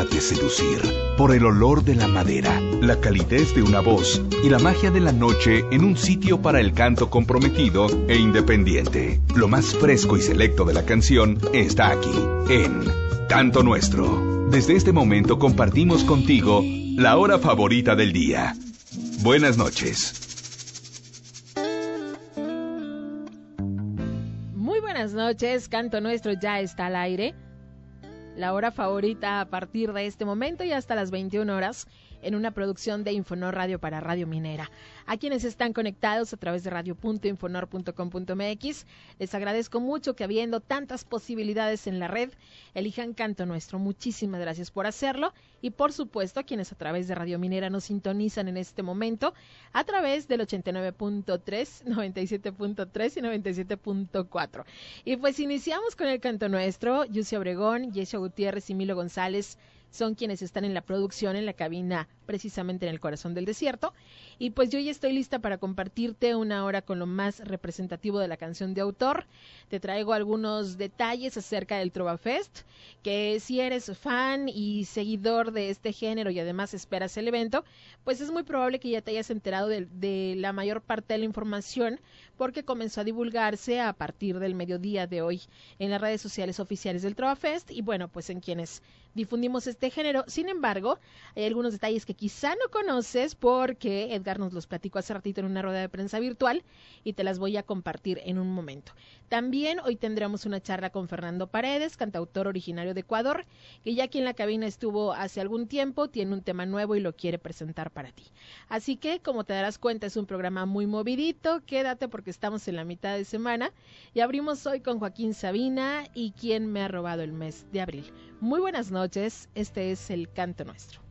Déjate seducir por el olor de la madera, la calidez de una voz y la magia de la noche en un sitio para el canto comprometido e independiente. Lo más fresco y selecto de la canción está aquí, en Canto Nuestro. Desde este momento compartimos contigo la hora favorita del día. Buenas noches. Muy buenas noches, Canto Nuestro ya está al aire. La hora favorita a partir de este momento y hasta las 21 horas en una producción de Infonor Radio para Radio Minera. A quienes están conectados a través de radio.infonor.com.mx, les agradezco mucho que habiendo tantas posibilidades en la red, elijan Canto Nuestro. Muchísimas gracias por hacerlo y por supuesto a quienes a través de Radio Minera nos sintonizan en este momento a través del 89.3, 97.3 y 97.4. Y pues iniciamos con el Canto Nuestro, Yusia Obregón, Yesha Gutiérrez y Milo González son quienes están en la producción, en la cabina, precisamente en el corazón del desierto. Y pues yo ya estoy lista para compartirte una hora con lo más representativo de la canción de autor. Te traigo algunos detalles acerca del Trova Fest, que si eres fan y seguidor de este género y además esperas el evento, pues es muy probable que ya te hayas enterado de, la mayor parte de la información porque comenzó a divulgarse a partir del mediodía de hoy en las redes sociales oficiales del Trova Fest y bueno, pues en quienes difundimos este género. Sin embargo, hay algunos detalles que quizá no conoces porque Edgar nos los platicó hace ratito en una rueda de prensa virtual y te las voy a compartir en un momento. También hoy tendremos una charla con Fernando Paredes, cantautor originario de Ecuador, que ya aquí en la cabina estuvo hace algún tiempo, tiene un tema nuevo y lo quiere presentar para ti. Así que, como te darás cuenta, es un programa muy movidito, quédate porque estamos en la mitad de semana y abrimos hoy con Joaquín Sabina y quien me ha robado el mes de abril. Muy buenas noches, este es el canto nuestro.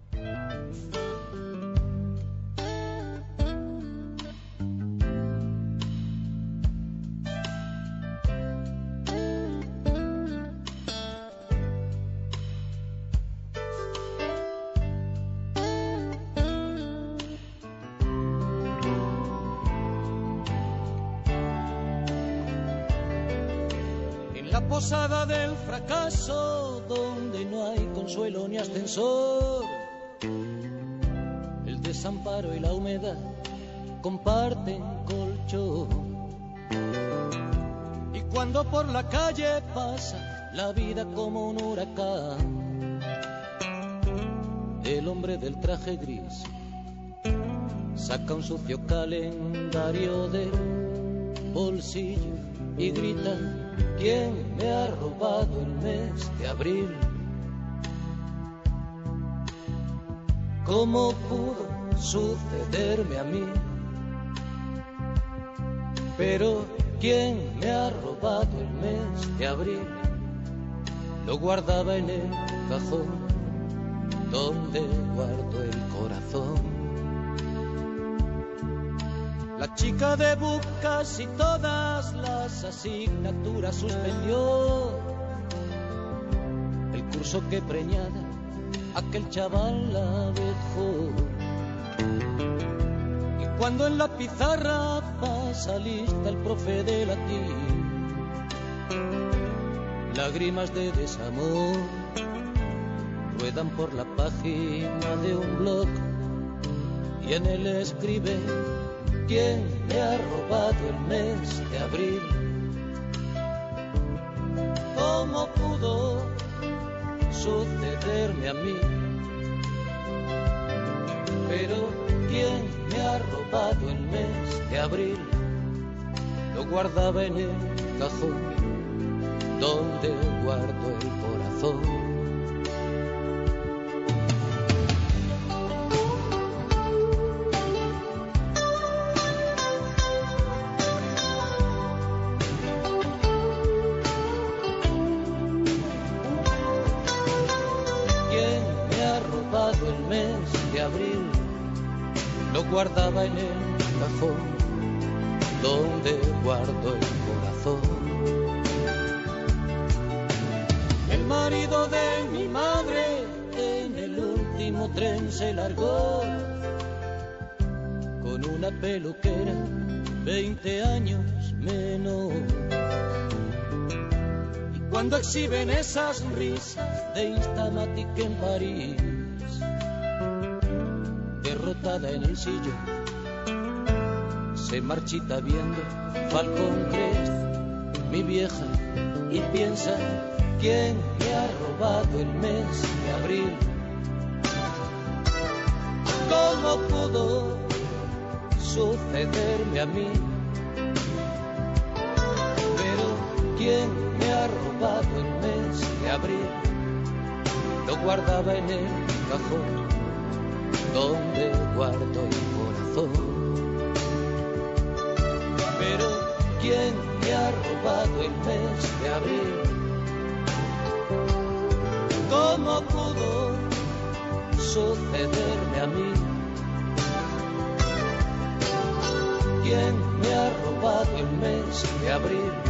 Posada del fracaso donde no hay consuelo ni ascensor. El desamparo y la humedad comparten colchón. Y cuando por la calle pasa la vida como un huracán, el hombre del traje gris saca un sucio calendario del bolsillo y grita ¿Quién me ha robado el mes de abril? ¿Cómo pudo sucederme a mí? Pero ¿quién me ha robado el mes de abril? Lo guardaba en el cajón donde guardo el corazón. La chica de bucas y todas las asignaturas suspendió. El curso que preñada aquel chaval la dejó. Y cuando en la pizarra pasa lista el profe de latín, lágrimas de desamor ruedan por la página de un blog y en él escribe ¿Quién me ha robado el mes de abril? ¿Cómo pudo sucederme a mí? Pero ¿quién me ha robado el mes de abril? Lo guardaba en el cajón donde guardo el corazón. 20 años menos. Y cuando exhiben esas risas de Instamatic en París, derrotada en el sillón, se marchita viendo Falcón Crest, mi vieja, y piensa quién me ha robado el mes de abril. ¿Cómo pudo sucederme a mí? Pero quién robado el mes de abril. Lo guardaba en el cajón donde guardo el corazón. Pero ¿quién me ha robado el mes de abril? ¿Cómo pudo sucederme a mí? ¿Quién me ha robado el mes de abril?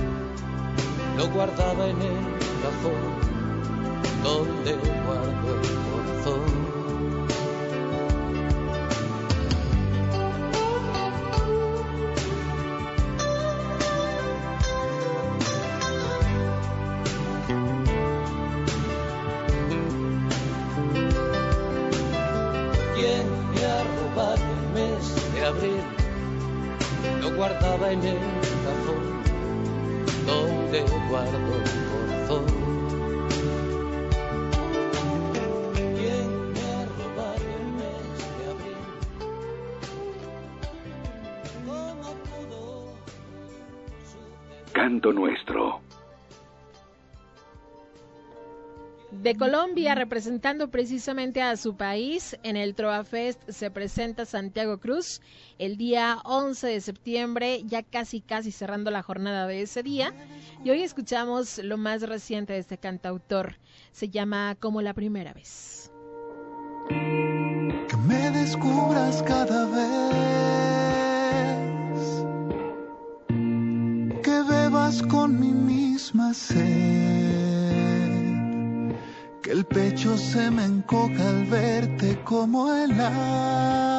Lo guardaba en el cajón donde guardo el De Colombia, representando precisamente a su país, en el Troa Fest se presenta Santiago Cruz el día 11 de septiembre, ya casi casi cerrando la jornada de ese día. Y hoy escuchamos lo más reciente de este cantautor. Se llama Como la primera vez. Que me descubras cada vez. Que bebas con mi misma sed. El pecho se me encoja al verte como en la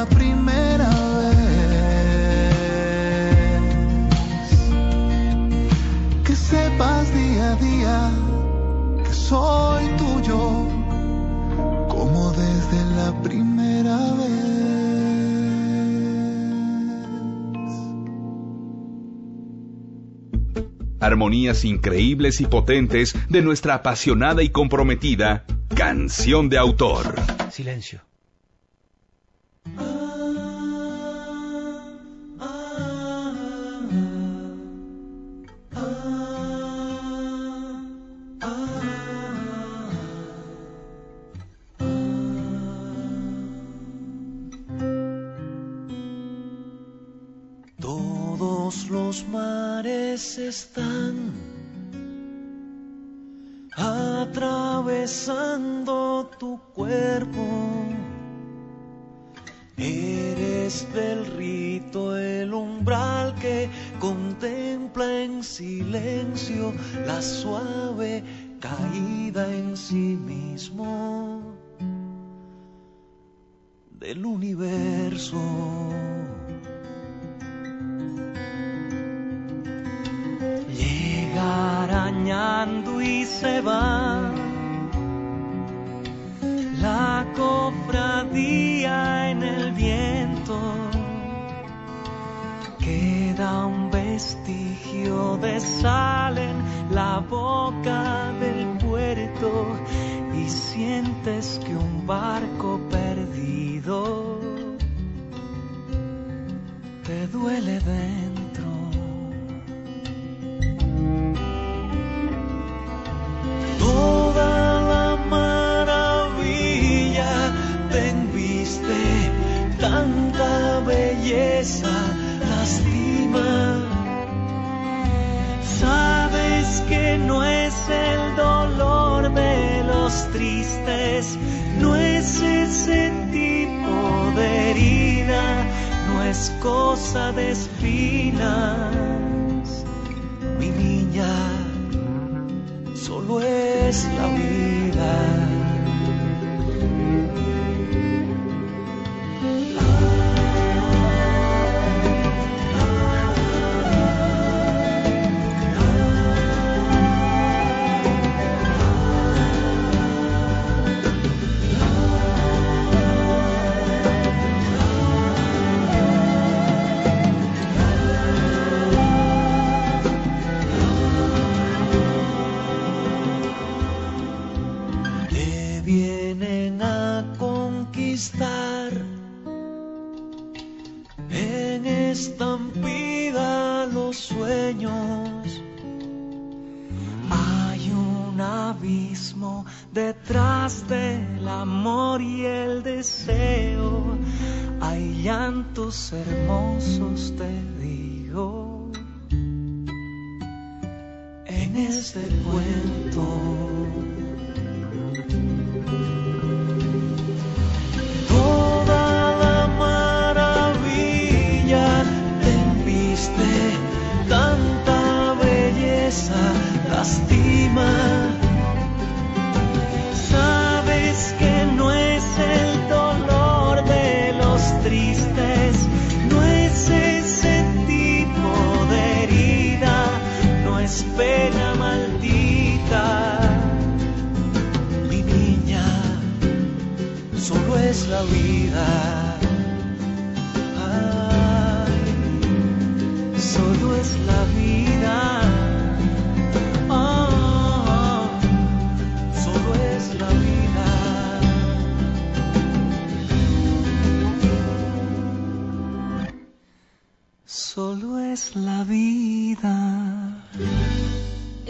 la primera vez. Que sepas día a día que soy tuyo, como desde la primera vez. Armonías increíbles y potentes de nuestra apasionada y comprometida canción de autor. Silencio. Están atravesando tu cuerpo. Eres del rito el umbral que contempla en silencio la suave caída en sí mismo del universo. Se va. La cofradía en el viento queda un vestigio de sal en la boca del puerto y sientes que un barco perdido te duele dentro. No es ese tipo de herida, no es cosa de espinas. Mi niña, solo es la vida.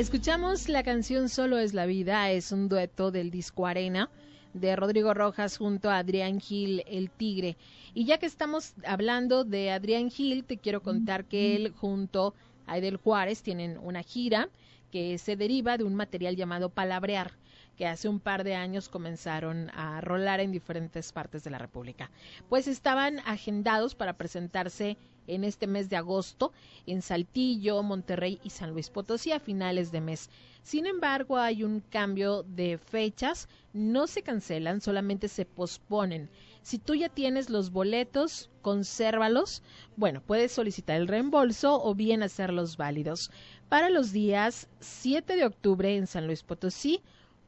Escuchamos la canción Solo es la vida, es un dueto del disco Arena de Rodrigo Rojas junto a Adrián Gil, el Tigre. Y ya que estamos hablando de Adrián Gil, te quiero contar que él junto a Edel Juárez tienen una gira que se deriva de un material llamado Palabrear que hace un par de años comenzaron a rolar en diferentes partes de la República. Pues estaban agendados para presentarse en este mes de agosto en Saltillo, Monterrey y San Luis Potosí a finales de mes. Sin embargo, hay un cambio de fechas, no se cancelan, solamente se posponen. Si tú ya tienes los boletos, consérvalos. Bueno, puedes solicitar el reembolso o bien hacerlos válidos. Para los días 7 de octubre en San Luis Potosí,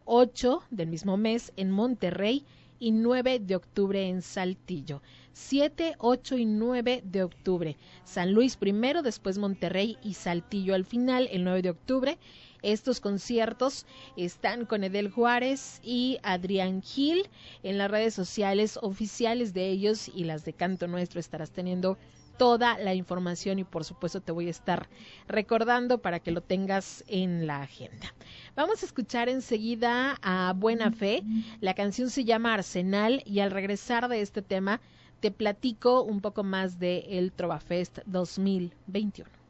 8 del mismo mes en Monterrey y 9 de octubre en Saltillo. 7, 8 y 9 de octubre. San Luis primero, después Monterrey y Saltillo al final, el 9 de octubre. Estos conciertos están con Edel Juárez y Adrián Gil. En las redes sociales oficiales de ellos y las de Canto Nuestro estarás teniendo toda la información y por supuesto te voy a estar recordando para que lo tengas en la agenda. Vamos a escuchar enseguida a Buena Fe. La canción se llama Arsenal y al regresar de este tema te platico un poco más de el Trovafest 2021.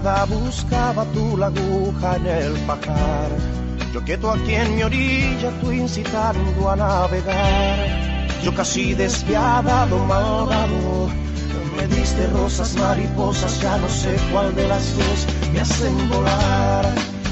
Buscaba tú la aguja en el pajar. Yo quieto aquí en mi orilla, tú incitando a navegar. Yo casi despiadado, malvado. Me diste rosas, mariposas, ya no sé cuál de las dos me hacen volar.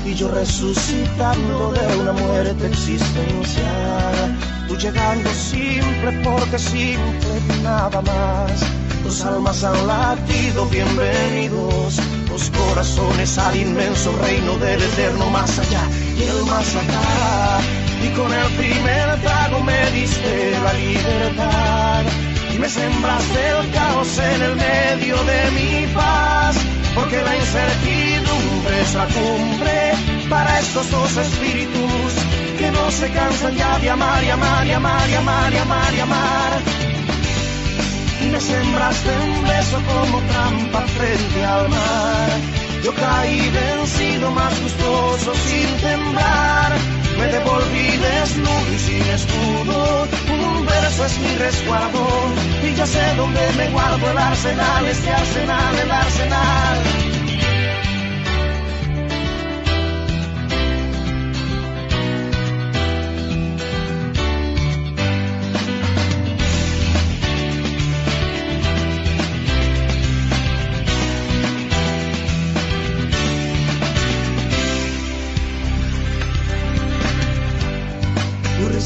Y yo resucitando de una muerte existencial. Tú llegando simple porque simple, nada más. Dos almas han latido, bienvenidos corazones al inmenso reino del eterno más allá y el más acá. Y con el primer trago me diste la libertad y me sembraste el caos en el medio de mi paz. Porque la incertidumbre es la cumbre para estos dos espíritus que no se cansan ya de amar y amar y amar y amar y amar y amar me sembraste un beso como trampa frente al mar. Yo caí vencido, más gustoso, sin temblar. Me devolví desnudo y sin escudo. Un verso es mi resguardo y ya sé dónde me guardo el arsenal, este arsenal, el arsenal.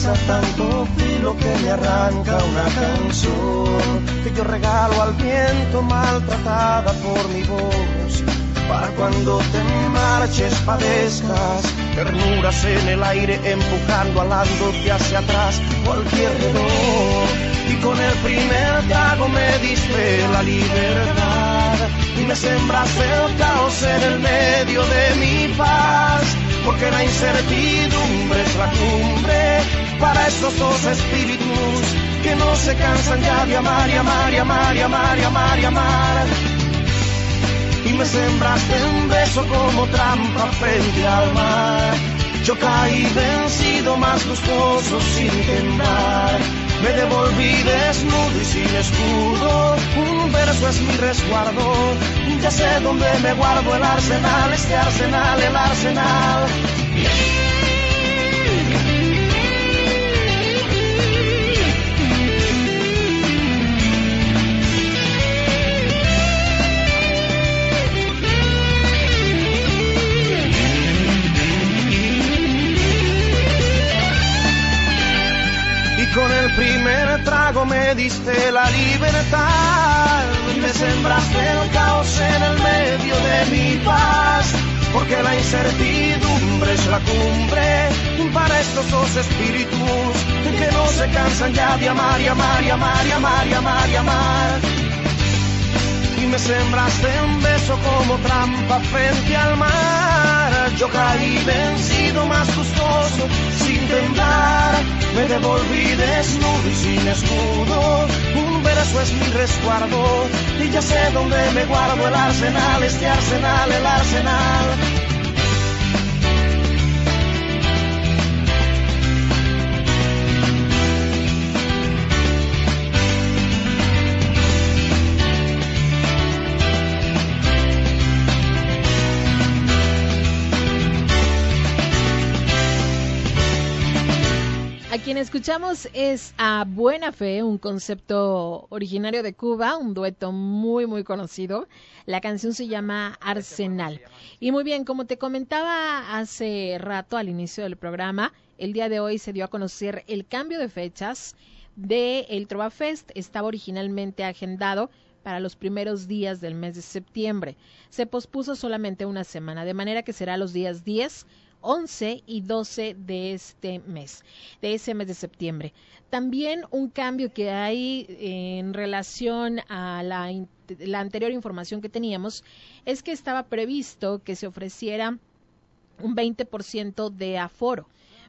Tanto filo que me arranca una canción que yo regalo al viento maltratada por mi voz. Para cuando te marches padezcas ternuras en el aire empujando alándote hacia atrás cualquier reloj. Y con el primer trago me diste la libertad y me sembraste el caos en el medio de mi paz porque la incertidumbre es la cumbre para estos dos espíritus que no se cansan ya de amar y amar y amar y amar y amar y amar. Y me sembraste un beso como trampa frente al mar. Yo caí vencido, más gustoso sin temblar. Me devolví desnudo y sin escudo. Un verso es mi resguardo. Ya sé dónde me guardo el arsenal, este arsenal, el arsenal. Con el primer trago me diste la libertad y me sembraste el caos en el medio de mi paz. Porque la incertidumbre es la cumbre para estos dos espíritus que no se cansan ya de amar y amar y amar y amar y amar y amar. Y me sembraste un beso como trampa frente al mar. Yo caí vencido, más gustoso, sin temblar me devolví desnudo y sin escudo. Un verso es mi resguardo y ya sé dónde me guardo el arsenal, este arsenal, el arsenal. A quien escuchamos es a Buena Fe, un concepto originario de Cuba, un dueto muy muy conocido. La canción se llama Arsenal. Y muy bien, como te comentaba hace rato al inicio del programa, el día de hoy se dio a conocer el cambio de fechas de el Trova Fest. Estaba originalmente agendado para los primeros días del mes de septiembre. Se pospuso solamente una semana, de manera que será los días 10, 11 y 12 de este mes, de ese mes de septiembre. También un cambio que hay en relación a la, la anterior información que teníamos es que estaba previsto que se ofreciera un 20% de aforo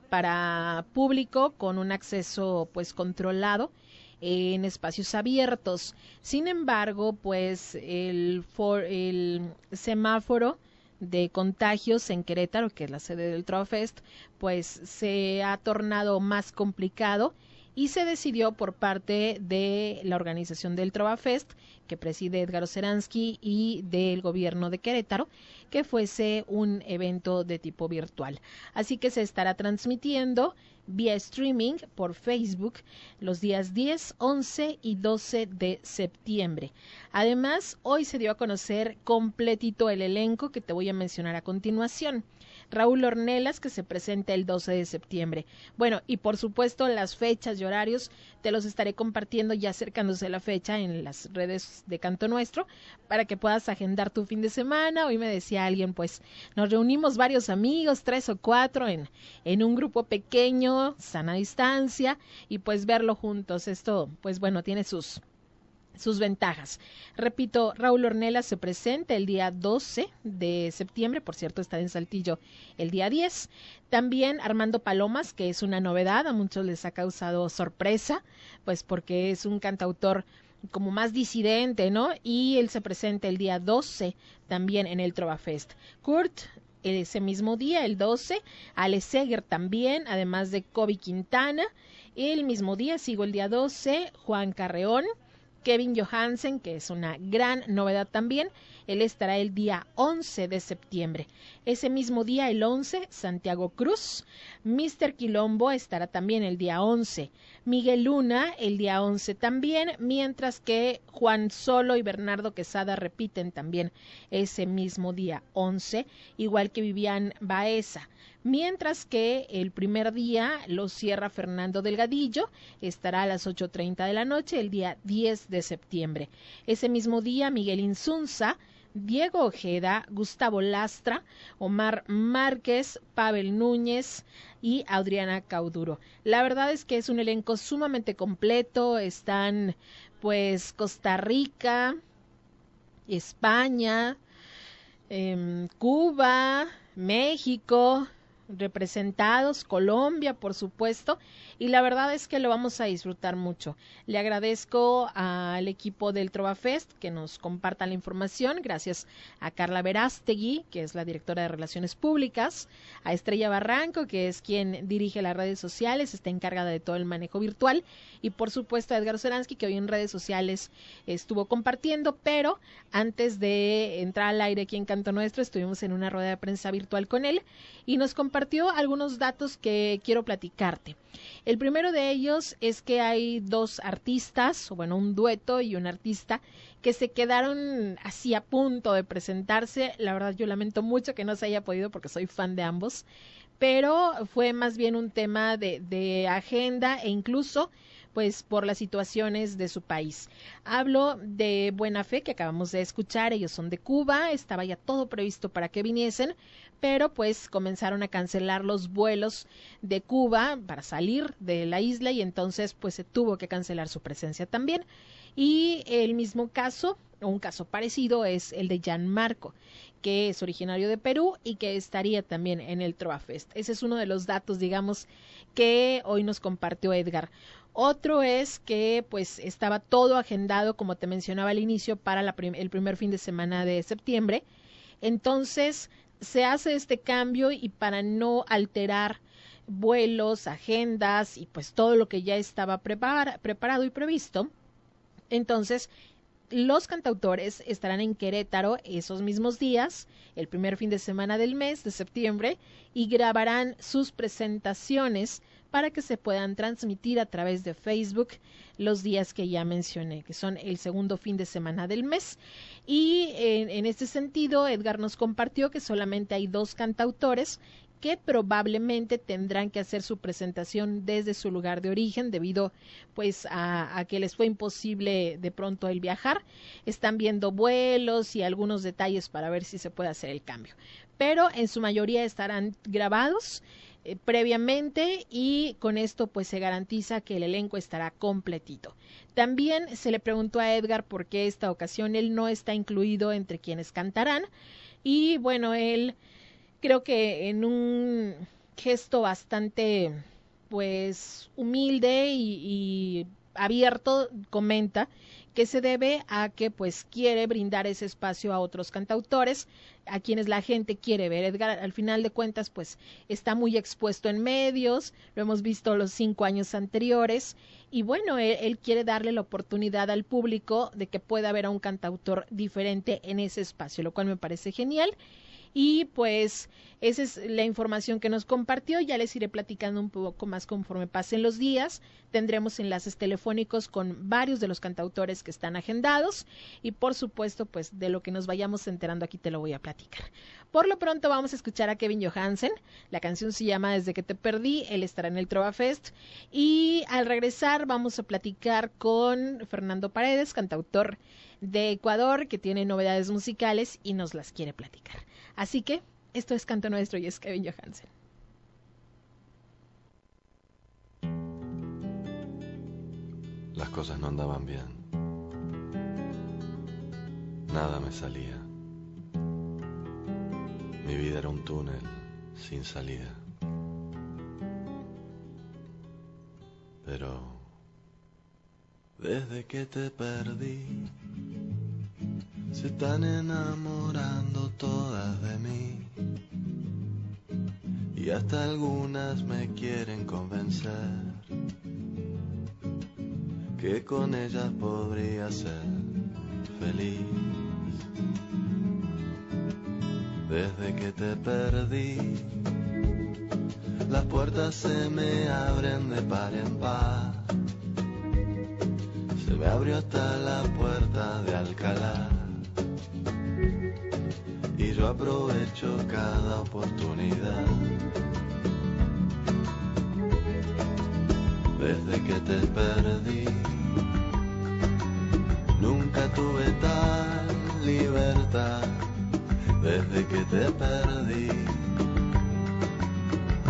para público con un acceso pues controlado en espacios abiertos. Sin embargo, pues el, for, el semáforo de contagios en Querétaro, que es la sede del Trofest, pues se ha tornado más complicado y se decidió por parte de la organización del Trovafest, que preside Edgar Oceransky, y del gobierno de Querétaro, que fuese un evento de tipo virtual. Así que se estará transmitiendo vía streaming por Facebook los días 10, 11 y 12 de septiembre. Además, hoy se dio a conocer completito el elenco que te voy a mencionar a continuación. Raúl Ornelas, que se presenta el 12 de septiembre. Bueno, y por supuesto las fechas y horarios te los estaré compartiendo ya acercándose la fecha en las redes de Canto Nuestro para que puedas agendar tu fin de semana. Hoy me decía alguien, pues nos reunimos varios amigos, tres o cuatro, en, en un grupo pequeño, sana distancia, y pues verlo juntos. Esto, pues bueno, tiene sus sus ventajas. Repito, Raúl Ornella se presenta el día 12 de septiembre, por cierto, está en Saltillo el día 10. También Armando Palomas, que es una novedad, a muchos les ha causado sorpresa, pues porque es un cantautor como más disidente, ¿no? Y él se presenta el día 12 también en el Trova Fest. Kurt ese mismo día, el 12, Ale Seger también, además de Kobe Quintana. El mismo día, sigo el día 12, Juan Carreón, Kevin Johansen, que es una gran novedad también. Él estará el día 11 de septiembre. Ese mismo día, el 11, Santiago Cruz. Mr. Quilombo estará también el día 11. Miguel Luna el día 11 también, mientras que Juan Solo y Bernardo Quesada repiten también ese mismo día 11, igual que Vivian Baeza mientras que el primer día lo cierra Fernando Delgadillo, estará a las 8.30 de la noche el día 10 de septiembre. Ese mismo día Miguel Insunza, Diego Ojeda, Gustavo Lastra, Omar Márquez, Pavel Núñez y Adriana Cauduro. La verdad es que es un elenco sumamente completo, están pues Costa Rica, España, eh, Cuba, México, representados, Colombia, por supuesto, y la verdad es que lo vamos a disfrutar mucho. Le agradezco al equipo del Trova Fest que nos comparta la información, gracias a Carla Verástegui, que es la directora de Relaciones Públicas, a Estrella Barranco, que es quien dirige las redes sociales, está encargada de todo el manejo virtual, y por supuesto a Edgar Seransky, que hoy en redes sociales estuvo compartiendo, pero antes de entrar al aire aquí en Canto Nuestro, estuvimos en una rueda de prensa virtual con él y nos compartió algunos datos que quiero platicarte. El primero de ellos es que hay dos artistas, o bueno, un dueto y un artista que se quedaron así a punto de presentarse. La verdad yo lamento mucho que no se haya podido porque soy fan de ambos, pero fue más bien un tema de, de agenda e incluso pues por las situaciones de su país. Hablo de Buena Fe, que acabamos de escuchar, ellos son de Cuba, estaba ya todo previsto para que viniesen, pero pues comenzaron a cancelar los vuelos de Cuba para salir de la isla y entonces pues se tuvo que cancelar su presencia también. Y el mismo caso, un caso parecido, es el de Jan Marco, que es originario de Perú y que estaría también en el Troa Fest. Ese es uno de los datos, digamos, que hoy nos compartió Edgar. Otro es que pues estaba todo agendado, como te mencionaba al inicio, para el primer fin de semana de septiembre. Entonces se hace este cambio y para no alterar vuelos, agendas y pues todo lo que ya estaba preparado y previsto, entonces los cantautores estarán en Querétaro esos mismos días, el primer fin de semana del mes de septiembre, y grabarán sus presentaciones para que se puedan transmitir a través de Facebook los días que ya mencioné, que son el segundo fin de semana del mes. Y en, en este sentido, Edgar nos compartió que solamente hay dos cantautores que probablemente tendrán que hacer su presentación desde su lugar de origen debido pues a, que les fue imposible de pronto el viajar. Están viendo vuelos y algunos detalles para ver si se puede hacer el cambio. Pero en su mayoría estarán grabados eh, previamente y con esto pues se garantiza que el elenco estará completito. También se le preguntó a Edgar por qué esta ocasión él no está incluido entre quienes cantarán y bueno, él creo que en un gesto bastante pues humilde y, abierto comenta que se debe a que pues quiere brindar ese espacio a otros cantautores a quienes la gente quiere ver. Edgar, al final de cuentas, pues está muy expuesto en medios, lo hemos visto los cinco años anteriores, y bueno, él, él, quiere darle la oportunidad al público de que pueda ver a un cantautor diferente en ese espacio, lo cual me parece genial. Y pues esa es la información que nos compartió. Ya les iré platicando un poco más conforme pasen los días. Tendremos enlaces telefónicos con varios de los cantautores que están agendados. Y por supuesto, pues de lo que nos vayamos enterando aquí te lo voy a platicar. Por lo pronto vamos a escuchar a Kevin Johansen. La canción se llama Desde que te perdí. Él estará en el Trova Fest. Y al regresar vamos a platicar con Fernando Paredes, cantautor de Ecuador, que tiene novedades musicales y nos las quiere platicar. Así que esto es Canto Nuestro y es Kevin Johansen. Las cosas no andaban bien. Nada me salía. Mi vida era un túnel sin salida. Pero desde que te perdí, se están enamorando todas de mí. Y hasta algunas me quieren convencer que con ellas podría ser feliz. Desde que te perdí, las puertas se me abren de par en par. Se me abrió hasta la puerta de Alcalá y yo aprovecho cada oportunidad. Desde que te perdí, nunca tuve tal libertad. Desde que te perdí,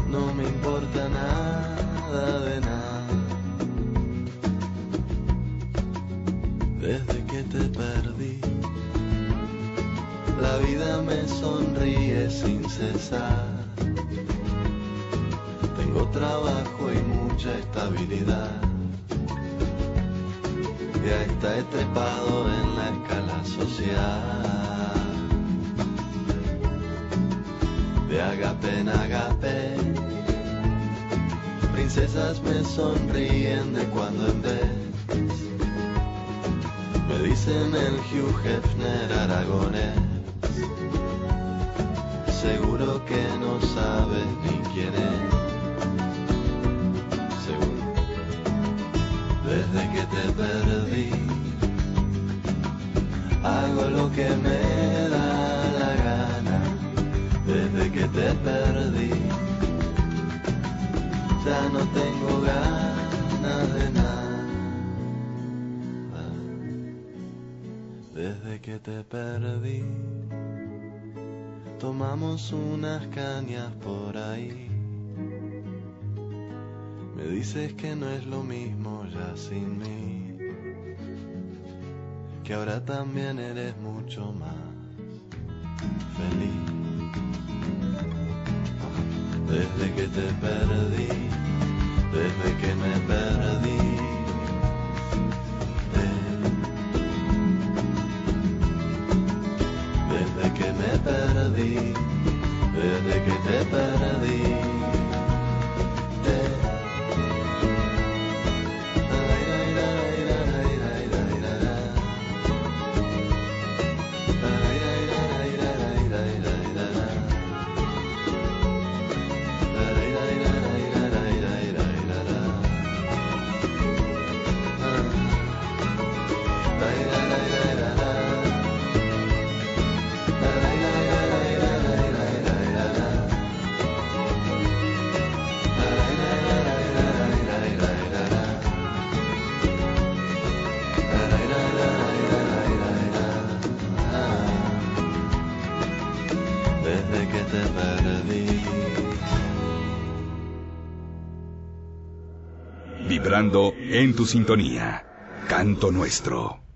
no me importa nada de nada. Desde que te perdí la vida me sonríe sin cesar. Tengo trabajo y mucha estabilidad. Ya está estrepado en la escala social. De agape en agape, princesas me sonríen de cuando en vez. Me dicen el Hugh Hefner aragonés seguro que no sabes ni quién es. Seguro. Desde que te perdí, hago lo que me da la gana. Desde que te perdí, ya no tengo ganas de nada. Desde que te perdí tomamos unas cañas por ahí. Me dices que no es lo mismo ya sin mí, que ahora también eres mucho más feliz. Desde que te perdí, desde que me perdí. Perdí, desde que en tu sintonía. Canto nuestro.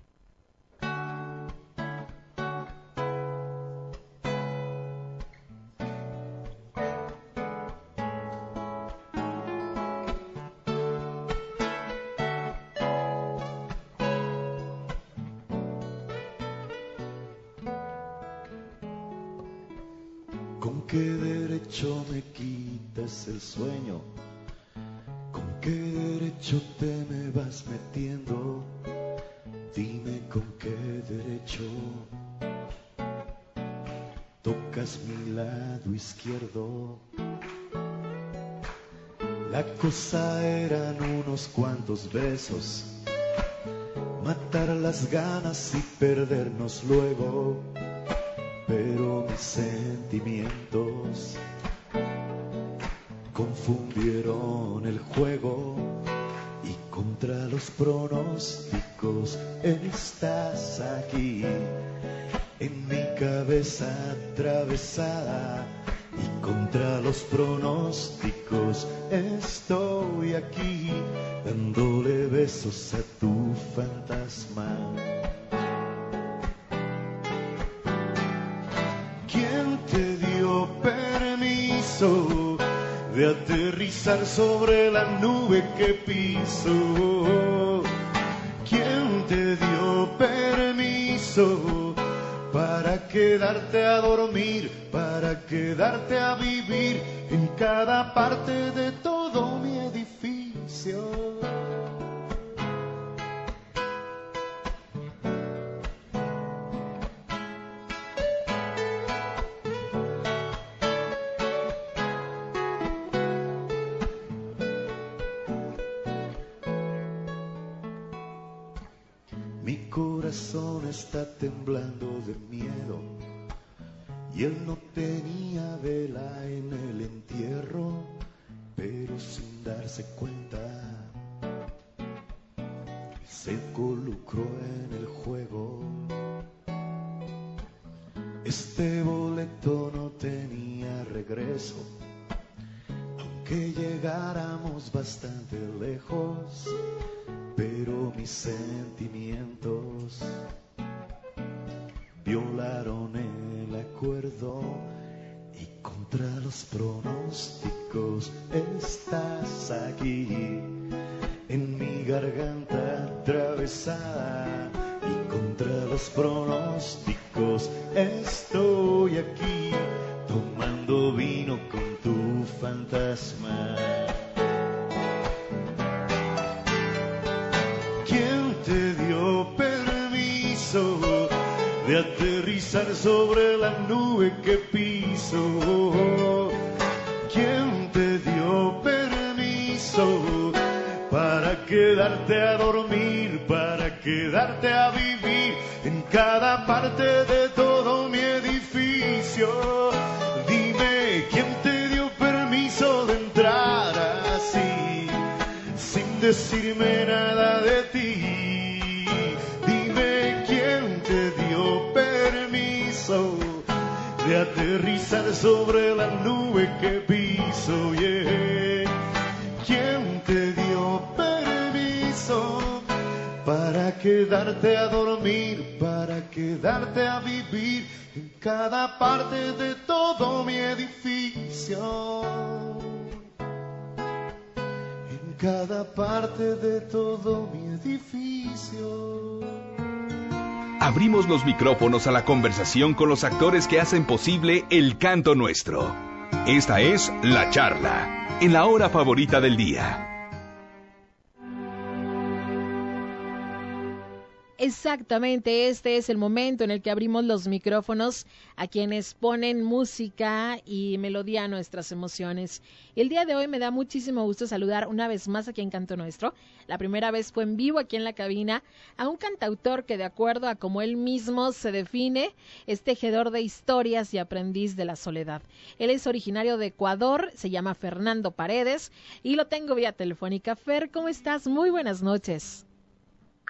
Matar las ganas y perdernos luego, pero mis sentimientos piso? ¿Quién te dio permiso para quedarte a dormir, para quedarte a vivir en cada parte de todo mi edificio? Está temblando de miedo. Y él no tenía vela en el entierro, pero sin darse cuenta cada parte de todo mi edificio? Dime, ¿quién te dio permiso de entrar así, sin decirme nada de ti? de aterrizar sobre la nube que piso. Yeah. ¿Quién te dio permiso para quedarte a dormir, quedarte a vivir en cada parte de todo mi edificio? En cada parte de todo mi edificio abrimos los micrófonos a la conversación con los actores que hacen posible el canto nuestro. Esta es La Charla, en la hora favorita del día. Exactamente, este es el momento en el que abrimos los micrófonos a quienes ponen música y melodía a nuestras emociones. El día de hoy me da muchísimo gusto saludar una vez más aquí en Canto Nuestro. La primera vez fue en vivo aquí en la cabina a un cantautor que de acuerdo a como él mismo se define, es tejedor de historias y aprendiz de la soledad. Él es originario de Ecuador, se llama Fernando Paredes y lo tengo vía telefónica. Fer, ¿cómo estás? Muy buenas noches.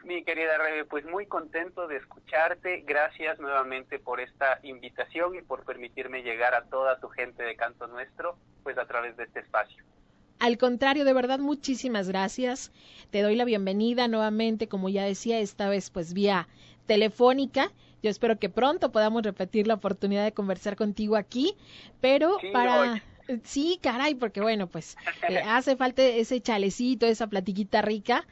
Mi querida Rebe, pues muy contento de escucharte. Gracias nuevamente por esta invitación y por permitirme llegar a toda tu gente de Canto Nuestro, pues a través de este espacio. Al contrario, de verdad, muchísimas gracias. Te doy la bienvenida nuevamente, como ya decía, esta vez pues vía telefónica. Yo espero que pronto podamos repetir la oportunidad de conversar contigo aquí, pero para... Sí, caray, porque bueno, pues eh, hace falta ese chalecito, esa platiquita rica.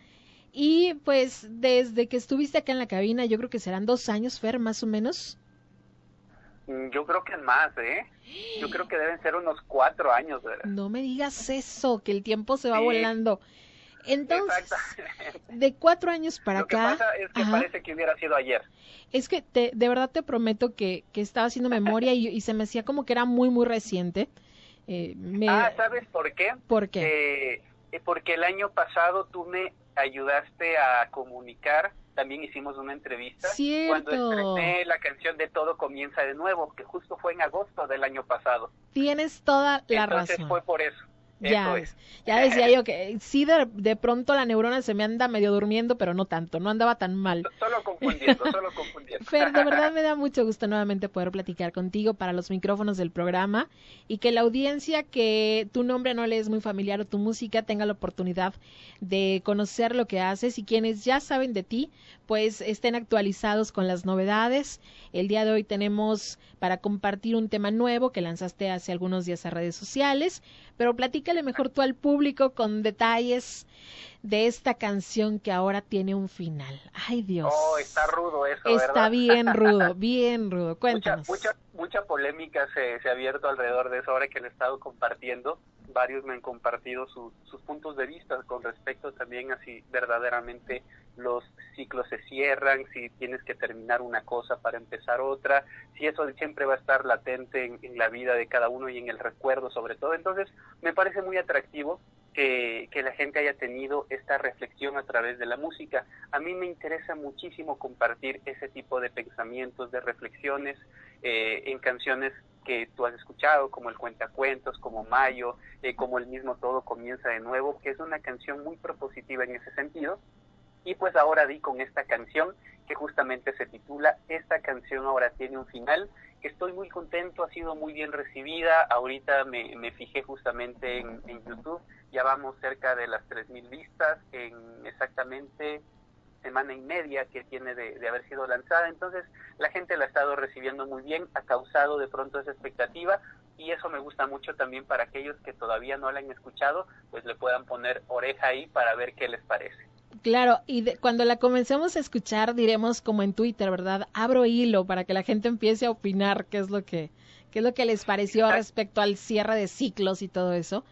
Y pues desde que estuviste acá en la cabina, yo creo que serán dos años, Fer, más o menos. Mm, yo creo que más, ¿eh? Yo creo que deben ser unos cuatro años, ¿verdad? No me digas eso, que el tiempo se va volando. Entonces, de cuatro años para Lo que acá. Pasa es que parece que hubiera sido ayer. Es que te, de verdad te prometo que, que estaba haciendo memoria y, y, se me hacía como que era muy, muy reciente. Eh, me... Ah, ¿sabes por qué? ¿Por qué? Eh, porque el año pasado tú me ayudaste a comunicar también hicimos una entrevista Cierto. cuando estrené la canción de Todo comienza de nuevo, que justo fue en agosto del año pasado. Tienes toda la Entonces razón. fue por eso. Ya, ya decía yo que sí, de, de, pronto la neurona se me anda medio durmiendo, pero no tanto, no andaba tan mal. Solo confundiendo, solo confundiendo. Fer, de verdad me da mucho gusto nuevamente poder platicar contigo para los micrófonos del programa y que la audiencia que tu nombre no le es muy familiar o tu música tenga la oportunidad de conocer lo que haces y quienes ya saben de ti, pues estén actualizados con las novedades. El día de hoy tenemos para compartir un tema nuevo que lanzaste hace algunos días a redes sociales, pero platícale mejor tú al público con detalles de esta canción que ahora tiene un final. Ay Dios. Oh, está rudo eso, Está ¿verdad? bien rudo, bien rudo. Cuéntanos. Mucha, mucha, mucha polémica se, se, ha abierto alrededor de eso ahora que le he estado compartiendo. Varios me han compartido su, sus puntos de vista con respecto también a si verdaderamente los ciclos se cierran, si tienes que terminar una cosa para empezar otra, si eso siempre va a estar latente en, en la vida de cada uno y en el recuerdo sobre todo. Entonces, me parece muy atractivo que, que, la gente haya tenido esta reflexión a través de la música. A mí me interesa muchísimo compartir ese tipo de pensamientos, de reflexiones eh, en canciones que tú has escuchado, como el Cuentacuentos, como Mayo, eh, como el mismo Todo Comienza de Nuevo, que es una canción muy propositiva en ese sentido. Y pues ahora di con esta canción que justamente se titula Esta canción ahora tiene un final, estoy muy contento, ha sido muy bien recibida, ahorita me, me fijé justamente en, en, YouTube, ya vamos cerca de las 3.000 vistas en exactamente semana y media que tiene de, de, haber sido lanzada, entonces la gente la ha estado recibiendo muy bien, ha causado de pronto esa expectativa y eso me gusta mucho también para aquellos que todavía no la han escuchado, pues le puedan poner oreja ahí para ver qué les parece. Claro, y de, cuando la comencemos a escuchar diremos como en Twitter, ¿verdad? Abro hilo para que la gente empiece a opinar qué es lo que qué es lo que les pareció Exacto. respecto al cierre de ciclos y todo eso.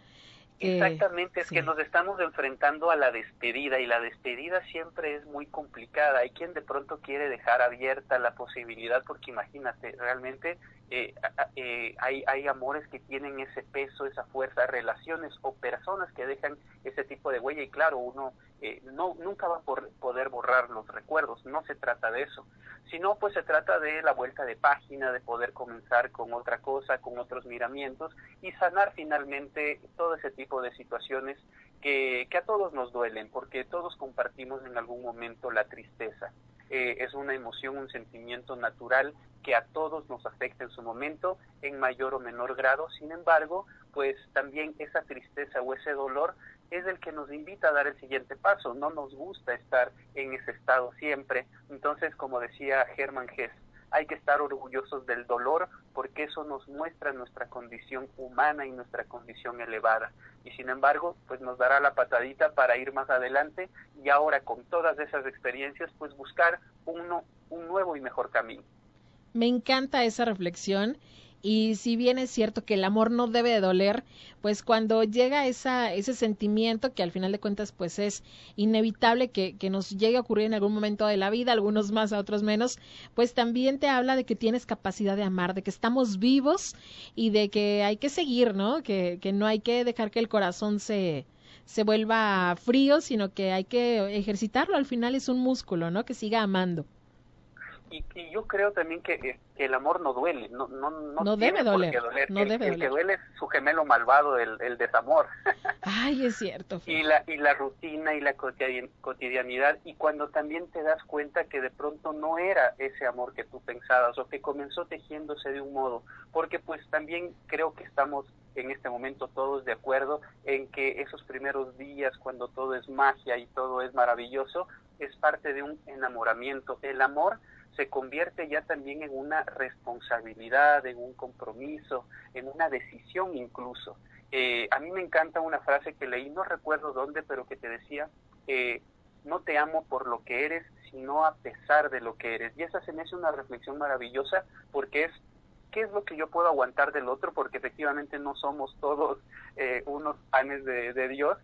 Exactamente, es sí. que nos estamos enfrentando a la despedida y la despedida siempre es muy complicada. Hay quien de pronto quiere dejar abierta la posibilidad porque imagínate, realmente eh, eh, hay, hay amores que tienen ese peso, esa fuerza, relaciones o personas que dejan ese tipo de huella y claro, uno eh, no nunca va a por, poder borrar los recuerdos, no se trata de eso, sino pues se trata de la vuelta de página, de poder comenzar con otra cosa, con otros miramientos y sanar finalmente todo ese tipo de situaciones que, que a todos nos duelen, porque todos compartimos en algún momento la tristeza. Eh, es una emoción, un sentimiento natural que a todos nos afecta en su momento, en mayor o menor grado. Sin embargo, pues también esa tristeza o ese dolor es el que nos invita a dar el siguiente paso. No nos gusta estar en ese estado siempre. Entonces, como decía Hermann Hesse, hay que estar orgullosos del dolor porque eso nos muestra nuestra condición humana y nuestra condición elevada. Y sin embargo, pues nos dará la patadita para ir más adelante y ahora con todas esas experiencias, pues buscar uno, un nuevo y mejor camino. Me encanta esa reflexión y si bien es cierto que el amor no debe de doler, pues cuando llega esa, ese sentimiento que al final de cuentas pues es inevitable que, que, nos llegue a ocurrir en algún momento de la vida, algunos más, a otros menos, pues también te habla de que tienes capacidad de amar, de que estamos vivos y de que hay que seguir, ¿no? Que, que no hay que dejar que el corazón se, se vuelva frío, sino que hay que ejercitarlo, al final es un músculo, ¿no? Que siga amando. Y, y, yo creo también que, que, el amor no duele, no, no, no, no debe doler, doler. No el, debe el doler. que duele es su gemelo malvado, el, el desamor. Ay, es cierto. y, la, y la rutina y la cotidianidad, y cuando también te das cuenta que de pronto no era ese amor que tú pensabas, o que comenzó tejiéndose de un modo, porque pues también creo que estamos en este momento todos de acuerdo en que esos primeros días cuando todo es magia y todo es maravilloso es parte de un enamoramiento. El amor se convierte ya también en una responsabilidad, en un compromiso, en una decisión incluso. Eh, a mí me encanta una frase que leí, no recuerdo dónde, pero que te decía, eh, no te amo por lo que eres, sino a pesar de lo que eres. Y esa se me hace una reflexión maravillosa porque es qué es lo que yo puedo aguantar del otro, porque efectivamente no somos todos eh, unos panes de, de Dios.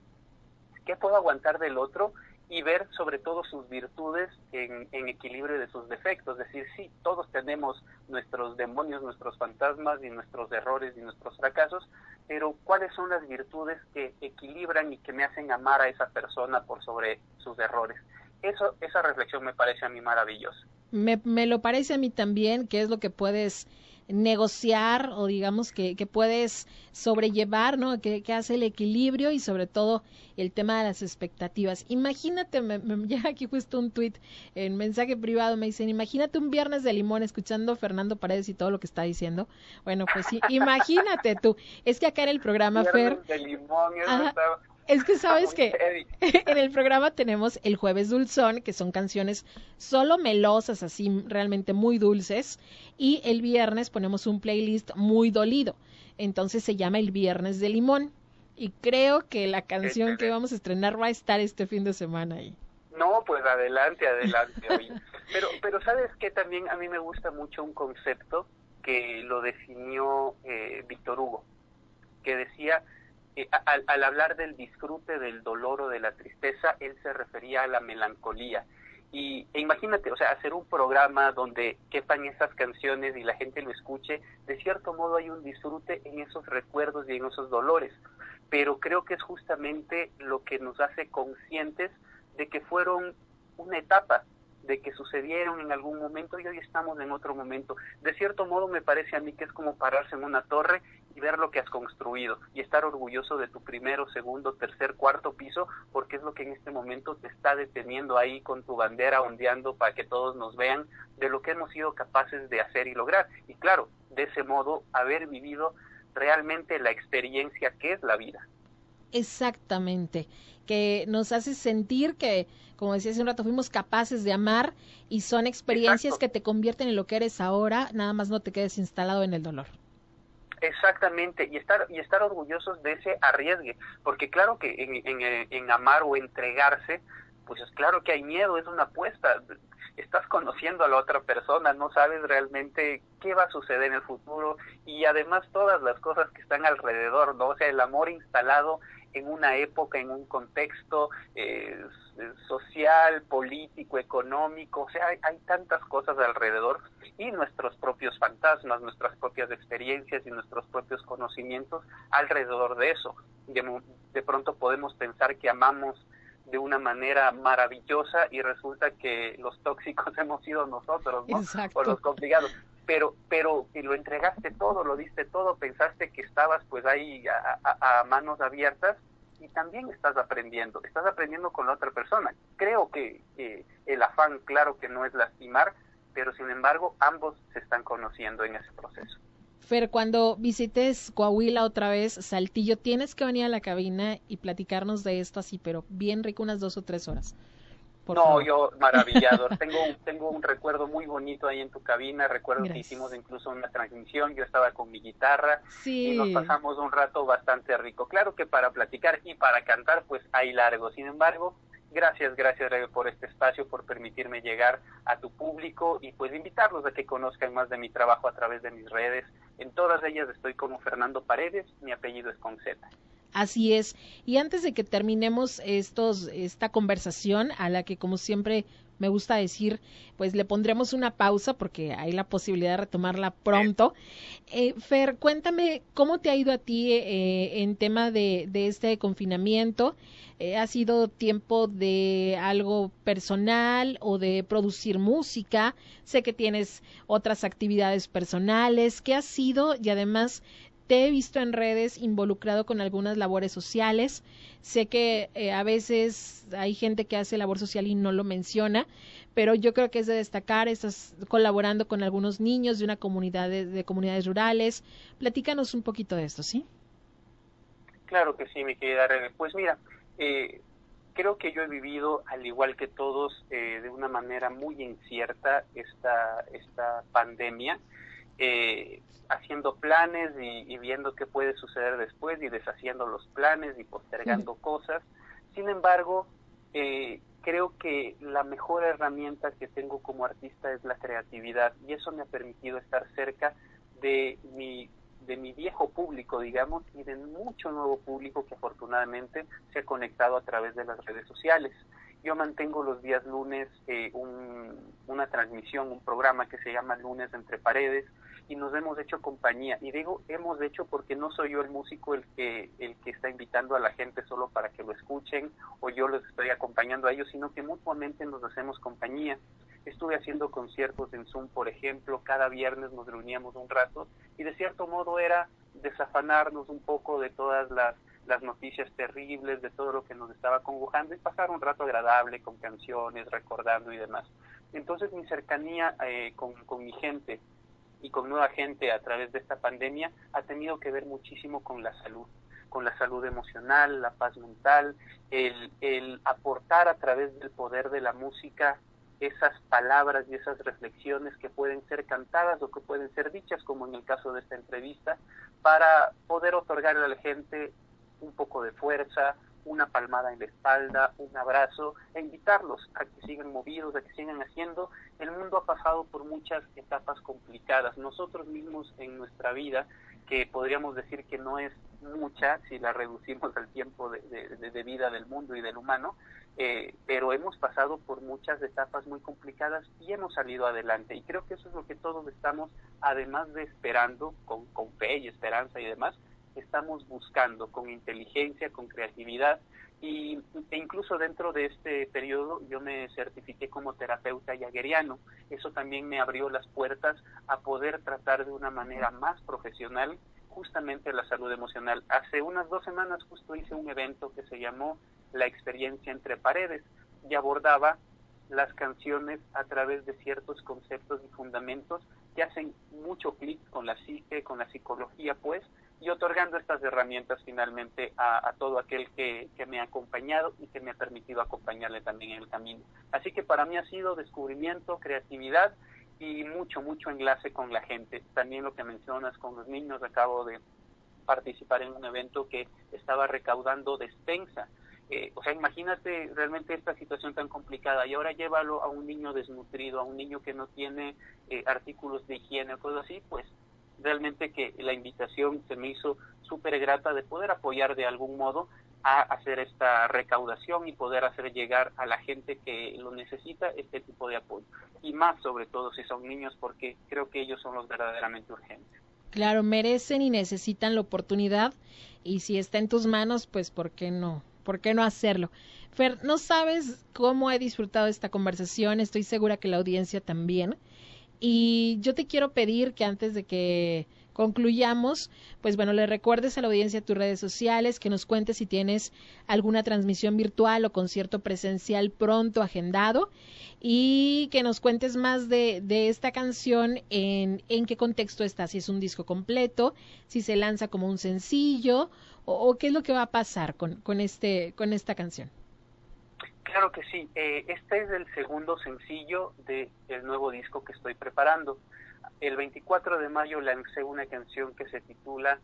¿Qué puedo aguantar del otro? Y ver sobre todo sus virtudes en, equilibrio de sus defectos. Es decir, sí, todos tenemos nuestros demonios, nuestros fantasmas y nuestros errores y nuestros fracasos, pero ¿cuáles son las virtudes que equilibran y que me hacen amar a esa persona por sobre sus errores? Eso, esa reflexión me parece a mí maravillosa. Me, me lo parece a mí también, que es lo que puedes negociar o digamos que, que puedes sobrellevar, ¿no? Que, que, hace el equilibrio y sobre todo el tema de las expectativas. Imagínate, me, me llega aquí justo un tweet en mensaje privado, me dicen, imagínate un viernes de limón escuchando a Fernando Paredes y todo lo que está diciendo. Bueno, pues sí, imagínate tú. Es que acá en el programa, Fer... De limón, es que sabes que en el programa tenemos el jueves dulzón, que son canciones solo melosas, así realmente muy dulces, y el viernes ponemos un playlist muy dolido. Entonces se llama el viernes de limón. Y creo que la canción que vamos a estrenar va a estar este fin de semana ahí. No, pues adelante, adelante. Pero, pero sabes que también a mí me gusta mucho un concepto que lo definió eh, Víctor Hugo, que decía al, hablar del disfrute, del dolor o de la tristeza, él se refería a la melancolía. Y e imagínate, o sea, hacer un programa donde quepan esas canciones y la gente lo escuche, de cierto modo hay un disfrute en esos recuerdos y en esos dolores. Pero creo que es justamente lo que nos hace conscientes de que fueron una etapa, de que sucedieron en algún momento y hoy estamos en otro momento. De cierto modo me parece a mí que es como pararse en una torre y ver lo que has construido y estar orgulloso de tu primero, segundo, tercer, cuarto piso, porque es lo que en este momento te está deteniendo ahí con tu bandera ondeando para que todos nos vean de lo que hemos sido capaces de hacer y lograr. Y claro, de ese modo haber vivido realmente la experiencia que es la vida. Exactamente, que nos hace sentir que, como decía hace un rato, fuimos capaces de amar y son experiencias que te convierten en lo que eres ahora, nada más no te quedes instalado en el dolor. Exactamente, y estar, y estar orgullosos de ese arriesgue, porque claro que en, en, en amar o entregarse, pues es claro que hay miedo, es una apuesta, estás conociendo a la otra persona, no sabes realmente qué va a suceder en el futuro y además todas las cosas que están alrededor, ¿no? O sea, el amor instalado en una época, en un contexto eh, social, político, económico, o sea, hay, tantas cosas alrededor y nuestros propios fantasmas, nuestras propias experiencias y nuestros propios conocimientos alrededor de eso. De, de pronto podemos pensar que amamos de una manera maravillosa y resulta que los tóxicos hemos sido nosotros, ¿no? O los complicados pero pero lo entregaste todo, lo diste todo, pensaste que estabas pues ahí a, manos abiertas y también estás aprendiendo, estás aprendiendo con la otra persona. Creo que el afán, claro que no es lastimar, pero sin embargo ambos se están conociendo en ese proceso. Fer, cuando visites Coahuila otra vez, Saltillo, tienes que venir a la cabina y platicarnos de esto así, pero bien rico, unas dos o tres horas no, yo maravillado. tengo, tengo un recuerdo muy bonito ahí en tu cabina. Recuerdo que hicimos incluso una transmisión. Yo estaba con mi guitarra y nos pasamos un rato bastante rico. Claro que para platicar y para cantar, pues hay largo. Sin embargo, gracias, gracias por este espacio, por permitirme llegar a tu público y pues invitarlos a que conozcan más de mi trabajo a través de mis redes. En todas ellas estoy como Fernando Paredes. Mi apellido es con Z. Así es. Y antes de que terminemos estos, esta conversación, a la que como siempre me gusta decir, pues le pondremos una pausa porque hay la posibilidad de retomarla pronto. Eh, Fer, cuéntame cómo te ha ido a ti eh, en tema de, de este confinamiento. Eh, ¿Ha sido tiempo de algo personal o de producir música? Sé que tienes otras actividades personales. ¿Qué ha sido? Y además, te he visto en redes involucrado con algunas labores sociales. Sé que eh, a veces hay gente que hace labor social y no lo menciona, pero yo creo que es de destacar. Estás colaborando con algunos niños de una comunidad de, comunidades rurales. Platícanos un poquito de esto, ¿sí? Claro que sí, mi querida Rebe. Pues mira, eh, creo que yo he vivido, al igual que todos, eh, de una manera muy incierta esta, esta pandemia, eh, haciendo planes y, viendo qué puede suceder después y deshaciendo los planes y postergando cosas. Sin embargo, eh, creo que la mejor herramienta que tengo como artista es la creatividad y eso me ha permitido estar cerca de mi de mi viejo público, digamos, y de mucho nuevo público que afortunadamente se ha conectado a través de las redes sociales. Yo mantengo los días lunes eh, una transmisión, un programa que se llama Lunes entre Paredes, y nos hemos hecho compañía. Y digo hemos hecho porque no soy yo el músico el que, el que está invitando a la gente solo para que lo escuchen o yo los estoy acompañando a ellos, sino que mutuamente nos hacemos compañía. Estuve haciendo conciertos en Zoom, por ejemplo, cada viernes nos reuníamos un rato y de cierto modo era desafanarnos un poco de todas las, las noticias terribles, de todo lo que nos estaba congojando y pasar un rato agradable con canciones, recordando y demás. Entonces mi cercanía eh, con, con mi gente, y con nueva gente a través de esta pandemia ha tenido que ver muchísimo con la salud, con la salud emocional, la paz mental, el, el aportar a través del poder de la música esas palabras y esas reflexiones que pueden ser cantadas o que pueden ser dichas, como en el caso de esta entrevista, para poder otorgarle a la gente un poco de fuerza, una palmada en la espalda, un abrazo, e invitarlos a que sigan movidos, a que sigan haciendo. El mundo ha pasado por muchas etapas complicadas. Nosotros mismos en nuestra vida, que podríamos decir que no es mucha si la reducimos al tiempo de, vida del mundo y del humano, eh, pero hemos pasado por muchas etapas muy complicadas y hemos salido adelante. Y creo que eso es lo que todos estamos, además de esperando, con, con fe y esperanza y demás, estamos buscando con inteligencia, con creatividad y, e incluso dentro de este periodo yo me certifiqué como terapeuta yagueriano. Eso también me abrió las puertas a poder tratar de una manera más profesional justamente la salud emocional. Hace unas dos semanas justo hice un evento que se llamó La experiencia entre paredes y abordaba las canciones a través de ciertos conceptos y fundamentos que hacen mucho clic con la psique, con la psicología, pues, y otorgando estas herramientas finalmente a, todo aquel que, me ha acompañado y que me ha permitido acompañarle también en el camino. Así que para mí ha sido descubrimiento, creatividad y mucho, mucho enlace con la gente. También lo que mencionas con los niños, acabo de participar en un evento que estaba recaudando despensa. Eh, o sea, imagínate realmente esta situación tan complicada y ahora llévalo a un niño desnutrido, a un niño que no tiene eh, artículos de higiene o cosas así, pues realmente que la invitación se me hizo súper grata de poder apoyar de algún modo a hacer esta recaudación y poder hacer llegar a la gente que lo necesita este tipo de apoyo. Y más sobre todo si son niños porque creo que ellos son los verdaderamente urgentes. Claro, merecen y necesitan la oportunidad y si está en tus manos, pues ¿por qué no? ¿Por qué no hacerlo? Fer, no sabes cómo he disfrutado esta conversación, estoy segura que la audiencia también. Y yo te quiero pedir que antes de que concluyamos, pues bueno, le recuerdes a la audiencia tus redes sociales, que nos cuentes si tienes alguna transmisión virtual o concierto presencial pronto agendado y que nos cuentes más de, de esta canción, en, en qué contexto está, si es un disco completo, si se lanza como un sencillo o, qué es lo que va a pasar con, con, este, con esta canción. Claro que sí. Eh, este es el segundo sencillo del nuevo disco que estoy preparando. El 24 de mayo lancé una canción que se titula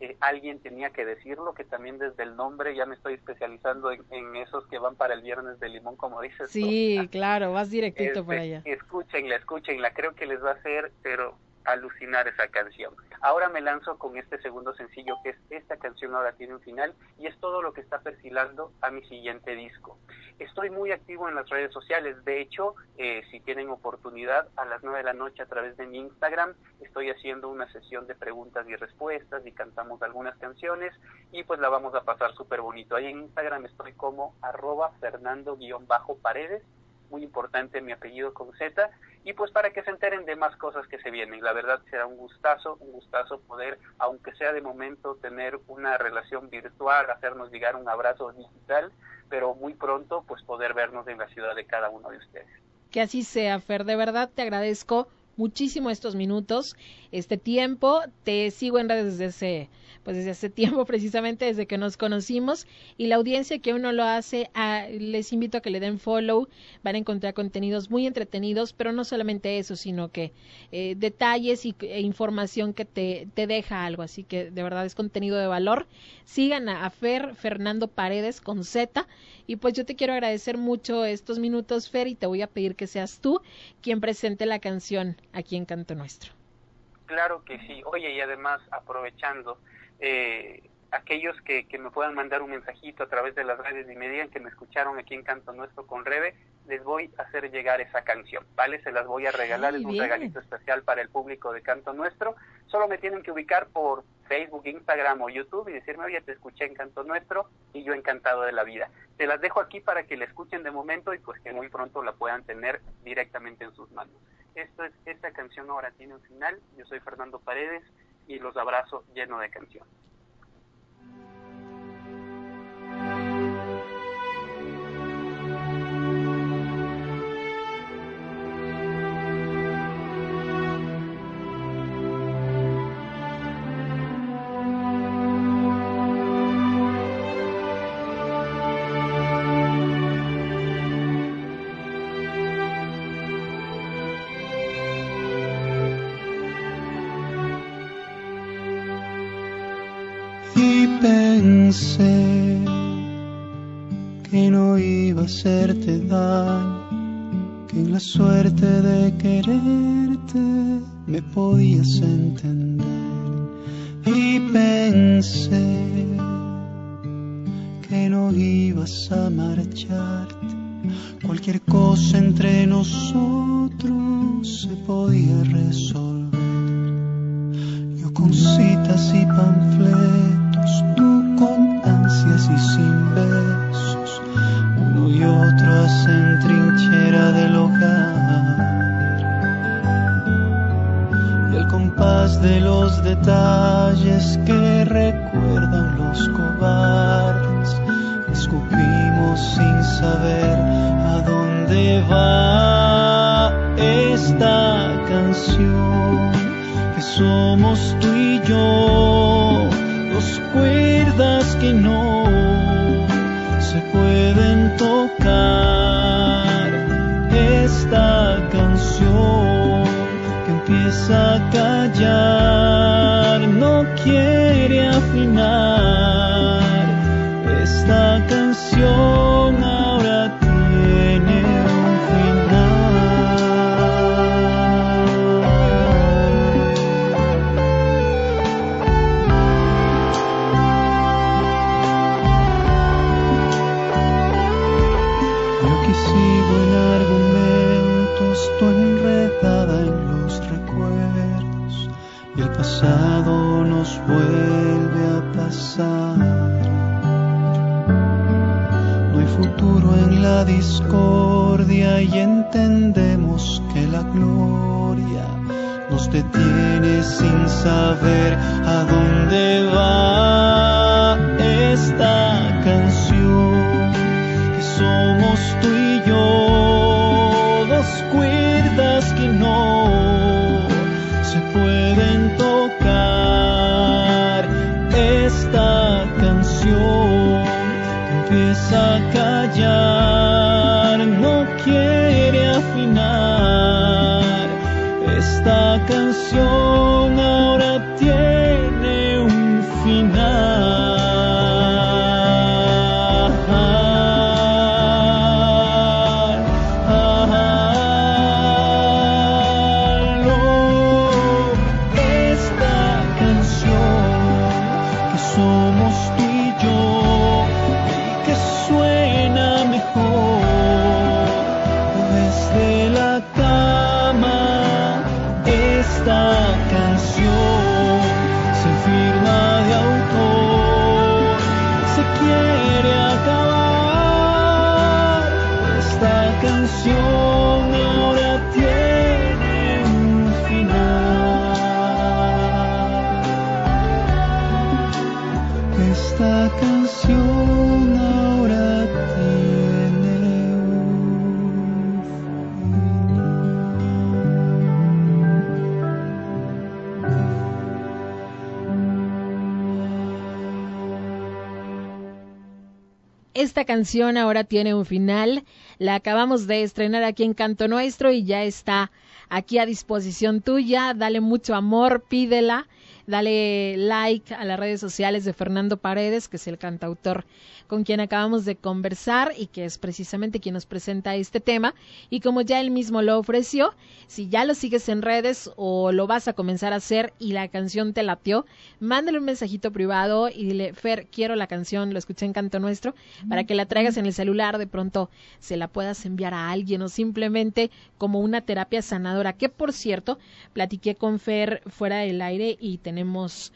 eh, Alguien tenía que decirlo, que también desde el nombre ya me estoy especializando en, esos que van para el viernes de limón, como dices. Sí, claro, vas directito por este, allá. Escúchenla, escúchenla. Creo que les va a hacer, pero alucinar esa canción. Ahora me lanzo con este segundo sencillo que es esta canción ahora tiene un final y es todo lo que está perfilando a mi siguiente disco. Estoy muy activo en las redes sociales, de hecho, eh, si tienen oportunidad, a las 9 de la noche a través de mi Instagram estoy haciendo una sesión de preguntas y respuestas y cantamos algunas canciones y pues la vamos a pasar súper bonito. Ahí en Instagram estoy como arroba fernando-paredes muy importante mi apellido con Z, y pues para que se enteren de más cosas que se vienen. La verdad será un gustazo, un gustazo poder, aunque sea de momento, tener una relación virtual, hacernos llegar un abrazo digital, pero muy pronto pues poder vernos en la ciudad de cada uno de ustedes. Que así sea, Fer, de verdad te agradezco muchísimo estos minutos, este tiempo. Te sigo en redes desde ese pues desde hace tiempo precisamente desde que nos conocimos. Y la audiencia que uno lo hace ah, les invito a que le den follow. Van a encontrar contenidos muy entretenidos pero no solamente eso sino que eh, detalles y, e información que te, te deja algo. Así que de verdad es contenido de valor. Sigan a, a Fer Fernando Paredes con Z. Y pues yo te quiero agradecer mucho estos minutos Fer y te voy a pedir que seas tú quien presente la canción aquí en Canto Nuestro. Claro que sí. Oye, y además, aprovechando, eh, aquellos que, que, me puedan mandar un mensajito a través de las redes y me digan que me escucharon aquí en Canto Nuestro con Rebe, les voy a hacer llegar esa canción, ¿vale? Se las voy a regalar, es un bien. regalito especial para el público de Canto Nuestro. Solo me tienen que ubicar por Facebook, Instagram o YouTube y decirme, oye, te escuché en Canto Nuestro y yo encantado de la vida. Te las dejo aquí para que la escuchen de momento y pues que muy pronto la puedan tener directamente en sus manos. Esto es, esta canción ahora tiene un final. Yo soy Fernando Paredes y los abrazo lleno de canción. Pensé que no iba a hacerte daño, que en la suerte de quererte me podías entender. Y pensé esta canción ahora tiene un final. La acabamos de estrenar aquí en Canto Nuestro y ya está aquí a disposición tuya. Dale mucho amor, pídela. Dale like a las redes sociales de Fernando Paredes, que es el cantautor con quien acabamos de conversar y que es precisamente quien nos presenta este tema. Y como ya él mismo lo ofreció, si ya lo sigues en redes o lo vas a comenzar a hacer y la canción te latió, mándale un mensajito privado y dile, Fer, quiero la canción, lo escuché en Canto Nuestro, para que la traigas en el celular, de pronto se la puedas enviar a alguien o simplemente como una terapia sanadora, que por cierto, platiqué con Fer fuera del aire y tenemos tenemos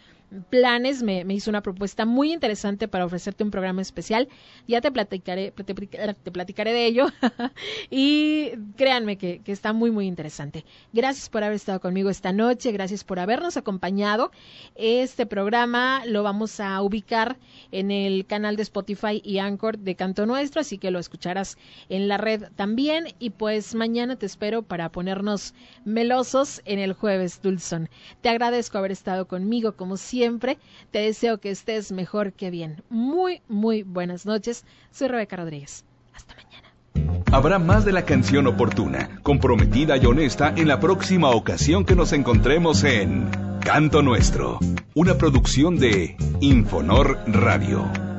planes, me, hizo una propuesta muy interesante para ofrecerte un programa especial. Ya te platicaré, te, platicaré de ello. y créanme que, que, está muy, muy interesante. Gracias por haber estado conmigo esta noche, gracias por habernos acompañado. Este programa lo vamos a ubicar en el canal de Spotify y Anchor de Canto Nuestro, así que lo escucharás en la red también. Y pues mañana te espero para ponernos melosos en el jueves, Dulson. Te agradezco haber estado conmigo como siempre siempre, te deseo que estés mejor que bien. Muy, muy buenas noches. Soy Rebeca Rodríguez. Hasta mañana. Habrá más de la canción oportuna, comprometida y honesta en la próxima ocasión que nos encontremos en Canto Nuestro, una producción de Infonor Radio.